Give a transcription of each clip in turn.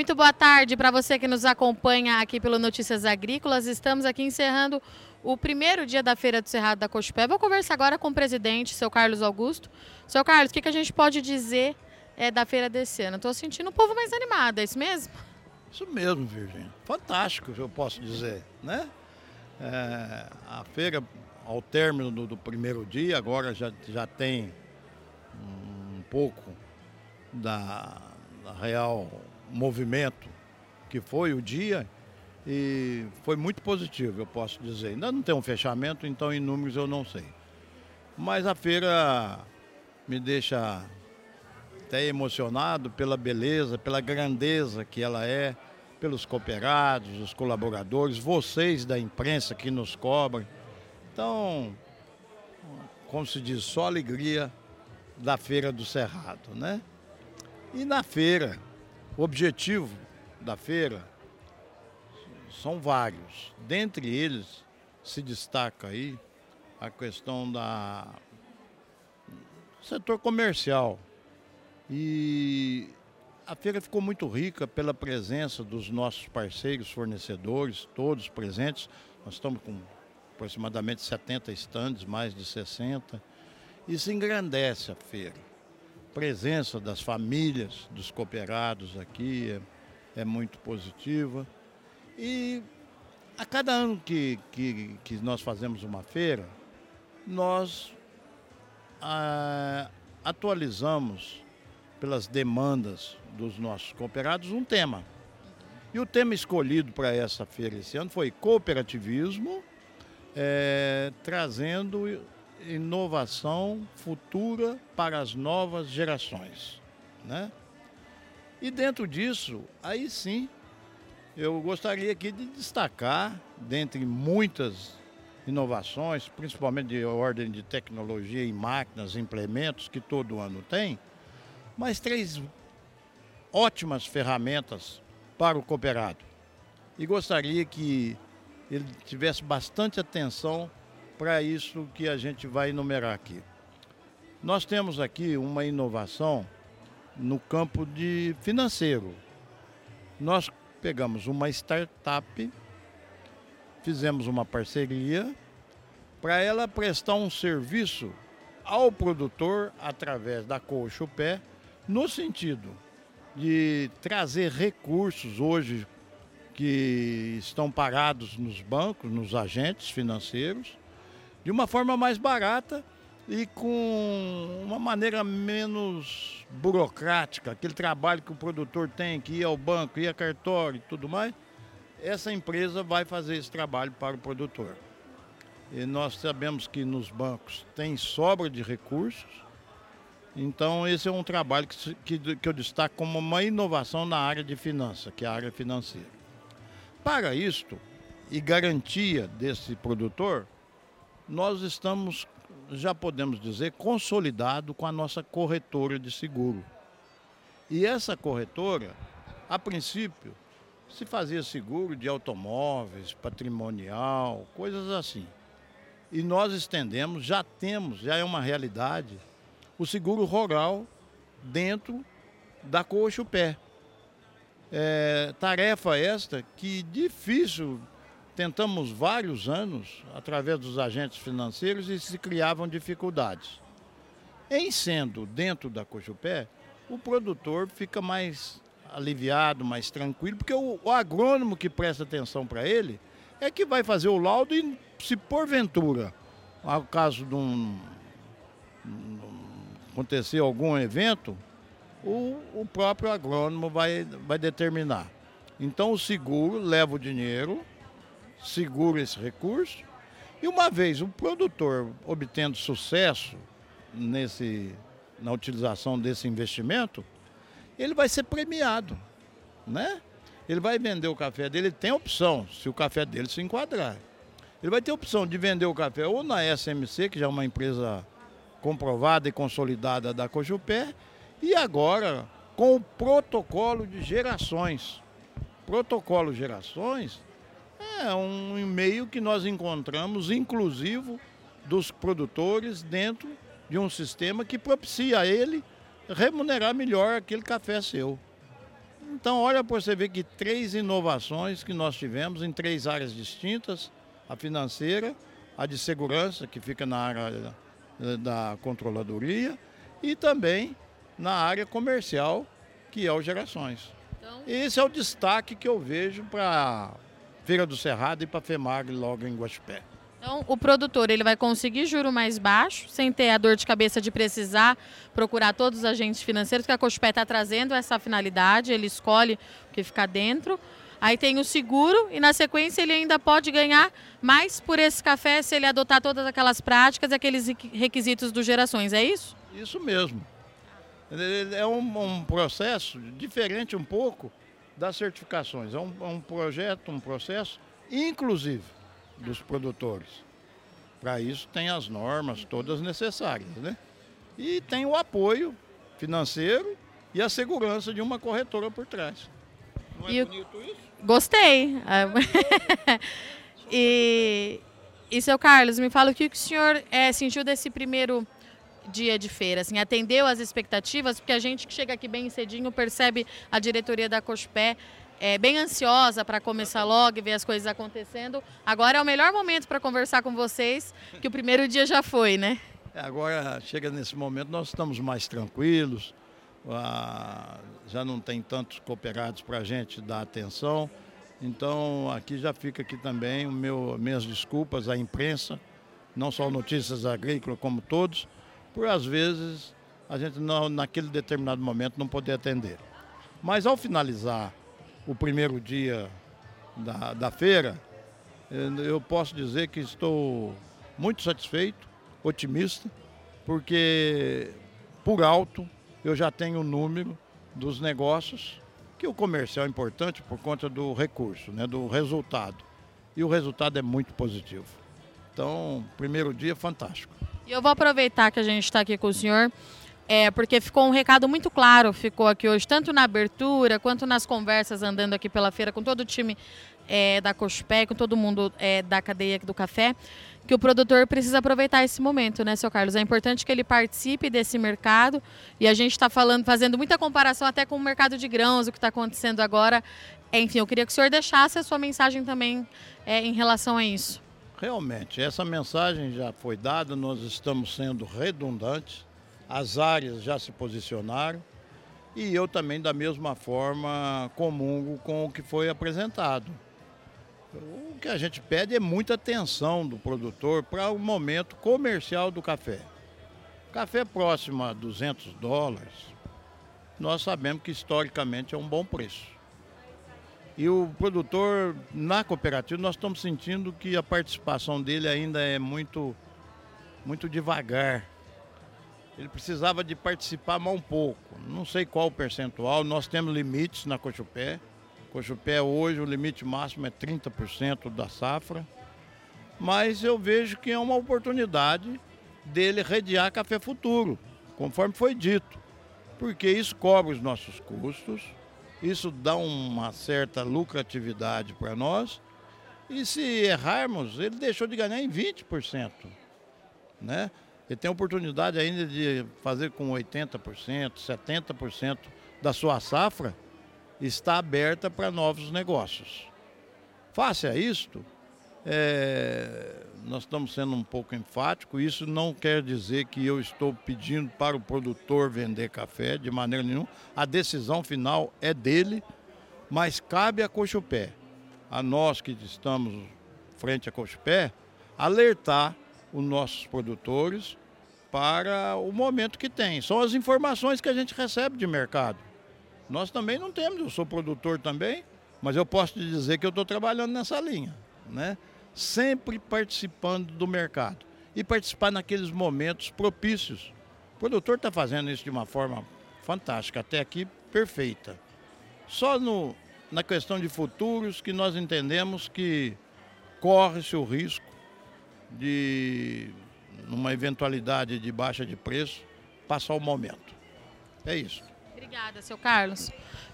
Muito boa tarde para você que nos acompanha aqui pelo Notícias Agrícolas. Estamos aqui encerrando o primeiro dia da Feira do Cerrado da Cochupé. Vou conversar agora com o presidente, seu Carlos Augusto. Seu Carlos, o que, que a gente pode dizer é, da feira desse ano? Estou sentindo o povo mais animado, é isso mesmo? Isso mesmo, Virgínia. Fantástico, eu posso dizer, né? É, a feira, ao término do, do, primeiro dia, agora já, já tem um pouco da, da real movimento que foi o dia e foi muito positivo, eu posso dizer. Ainda não tem um fechamento, então em números eu não sei. Mas a feira me deixa até emocionado pela beleza, pela grandeza que ela é, pelos cooperados, os colaboradores, vocês da imprensa que nos cobrem. Então, como se diz, só alegria da Feira do Cerrado, né? E na feira, o objetivo da feira são vários. Dentre eles se destaca aí a questão da setor comercial. E a feira ficou muito rica pela presença dos nossos parceiros, fornecedores, todos presentes. Nós estamos com aproximadamente 70 estandes, mais de 60. Isso engrandece a feira presença das famílias, dos cooperados aqui é, é muito positiva. E a cada ano que, que, que nós fazemos uma feira, nós ah, atualizamos pelas demandas dos nossos cooperados um tema. E o tema escolhido para essa feira esse ano foi cooperativismo, é, trazendo inovação futura para as novas gerações. Né? E dentro disso, aí sim, eu gostaria aqui de destacar, dentre muitas inovações, principalmente de ordem de tecnologia e máquinas, implementos que todo ano tem, mas três ótimas ferramentas para o cooperado. E gostaria que ele tivesse bastante atenção para isso que a gente vai enumerar aqui. Nós temos aqui uma inovação no campo de financeiro. Nós pegamos uma startup, fizemos uma parceria para ela prestar um serviço ao produtor através da Coxa Pé, no sentido de trazer recursos hoje que estão parados nos bancos, nos agentes financeiros, de uma forma mais barata e com uma maneira menos burocrática, aquele trabalho que o produtor tem que ir ao banco, ir a cartório e tudo mais, essa empresa vai fazer esse trabalho para o produtor. E nós sabemos que nos bancos tem sobra de recursos, então esse é um trabalho que, que, que eu destaco como uma inovação na área de finanças, que é a área financeira. Para isto, e garantia desse produtor, nós estamos, já podemos dizer, consolidado com a nossa corretora de seguro. E essa corretora, a princípio, se fazia seguro de automóveis, patrimonial, coisas assim. E nós estendemos, já temos, já é uma realidade, o seguro rural dentro da Coxa Pé. É, tarefa esta que difícil tentamos vários anos, através dos agentes financeiros, e se criavam dificuldades. Em sendo dentro da Cojupé, o produtor fica mais aliviado, mais tranquilo, porque o, o agrônomo que presta atenção para ele é que vai fazer o laudo e, se porventura, ao caso de um, acontecer algum evento, o, o próprio agrônomo vai, vai determinar. Então o seguro leva o dinheiro, segura esse recurso. E uma vez o produtor obtendo sucesso nesse, na utilização desse investimento, ele vai ser premiado, né? Ele vai vender o café dele, ele tem opção, se o café dele se enquadrar. Ele vai ter opção de vender o café ou na SMC, que já é uma empresa comprovada e consolidada da Cojupé, e agora com o protocolo de gerações. Protocolo gerações é um e-mail que nós encontramos inclusivo dos produtores dentro de um sistema que propicia a ele remunerar melhor aquele café seu. Então, olha para você ver que três inovações que nós tivemos em três áreas distintas: a financeira, a de segurança, que fica na área da controladoria, e também na área comercial, que é o Gerações. Então... Esse é o destaque que eu vejo para Feira do Cerrado e para a FEMAG logo em Guaxupé. Então, o produtor ele vai conseguir juro mais baixo, sem ter a dor de cabeça de precisar procurar todos os agentes financeiros, que a Cochupé está trazendo essa finalidade, ele escolhe o que ficar dentro. Aí tem o seguro e na sequência ele ainda pode ganhar mais por esse café se ele adotar todas aquelas práticas e aqueles requisitos do Gerações, é isso? Isso mesmo. É um, um processo diferente um pouco das certificações. É um, é um projeto, um processo inclusive dos produtores. Para isso tem as normas todas necessárias, né? E tem o apoio financeiro e a segurança de uma corretora por trás. Não é e bonito isso? Gostei. e, e, seu Carlos, me fala o que o senhor é, sentiu desse primeiro dia de feira? Assim, atendeu às expectativas? Porque a gente que chega aqui bem cedinho percebe a diretoria da Cospé é, bem ansiosa para começar logo e ver as coisas acontecendo. Agora é o melhor momento para conversar com vocês, que o primeiro dia já foi, né? É, agora chega nesse momento, nós estamos mais tranquilos, já não tem tantos cooperados para a gente dar atenção. Então aqui já fica aqui também o meu, minhas desculpas à imprensa, não só Notícias Agrícolas, como todos, por às vezes a gente não, naquele determinado momento não poder atender. Mas ao finalizar o primeiro dia da, da feira, eu posso dizer que estou muito satisfeito, otimista, porque por alto eu já tenho o número dos negócios, que o comercial é importante por conta do recurso, né, do resultado. E o resultado é muito positivo. Então, primeiro dia fantástico. E eu vou aproveitar que a gente está aqui com o senhor é, porque ficou um recado muito claro, ficou aqui hoje, tanto na abertura quanto nas conversas andando aqui pela feira com todo o time é, da Cospé, com todo mundo é, da cadeia do café, que o produtor precisa aproveitar esse momento, né, seu Carlos? É importante que ele participe desse mercado e a gente está falando, fazendo muita comparação até com o mercado de grãos, o que está acontecendo agora. Enfim, eu queria que o senhor deixasse a sua mensagem também é, em relação a isso. Realmente, essa mensagem já foi dada, nós estamos sendo redundantes as áreas já se posicionaram e eu também, da mesma forma, comungo com o que foi apresentado. O que a gente pede é muita atenção do produtor para o momento comercial do café. Café próximo a 200 dólares, nós sabemos que historicamente é um bom preço. E o produtor, na cooperativa, nós estamos sentindo que a participação dele ainda é muito, muito devagar ele precisava de participar mais um pouco. Não sei qual o percentual, nós temos limites na Cochupé. Cochupé hoje o limite máximo é 30% da safra. Mas eu vejo que é uma oportunidade dele redear café futuro, conforme foi dito. Porque isso cobre os nossos custos, isso dá uma certa lucratividade para nós. E se errarmos, ele deixou de ganhar em 20%. Né? Ele tem oportunidade ainda de fazer com 80%, 70% da sua safra está aberta para novos negócios. Face a isto, é, nós estamos sendo um pouco enfático. Isso não quer dizer que eu estou pedindo para o produtor vender café de maneira nenhuma. A decisão final é dele, mas cabe a Cochupé, a nós que estamos frente a Cochupé, alertar os nossos produtores para o momento que tem. São as informações que a gente recebe de mercado. Nós também não temos, eu sou produtor também, mas eu posso te dizer que eu estou trabalhando nessa linha, né? Sempre participando do mercado e participar naqueles momentos propícios. O produtor está fazendo isso de uma forma fantástica, até aqui perfeita. Só no, na questão de futuros que nós entendemos que corre-se o risco de numa eventualidade de baixa de preço, passar o momento. É isso. Obrigada, seu Carlos.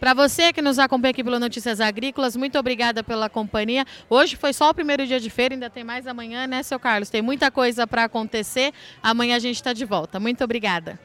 Para você que nos acompanha aqui pelo Notícias Agrícolas, muito obrigada pela companhia. Hoje foi só o primeiro dia de feira, ainda tem mais amanhã, né, seu Carlos? Tem muita coisa para acontecer. Amanhã a gente está de volta. Muito obrigada.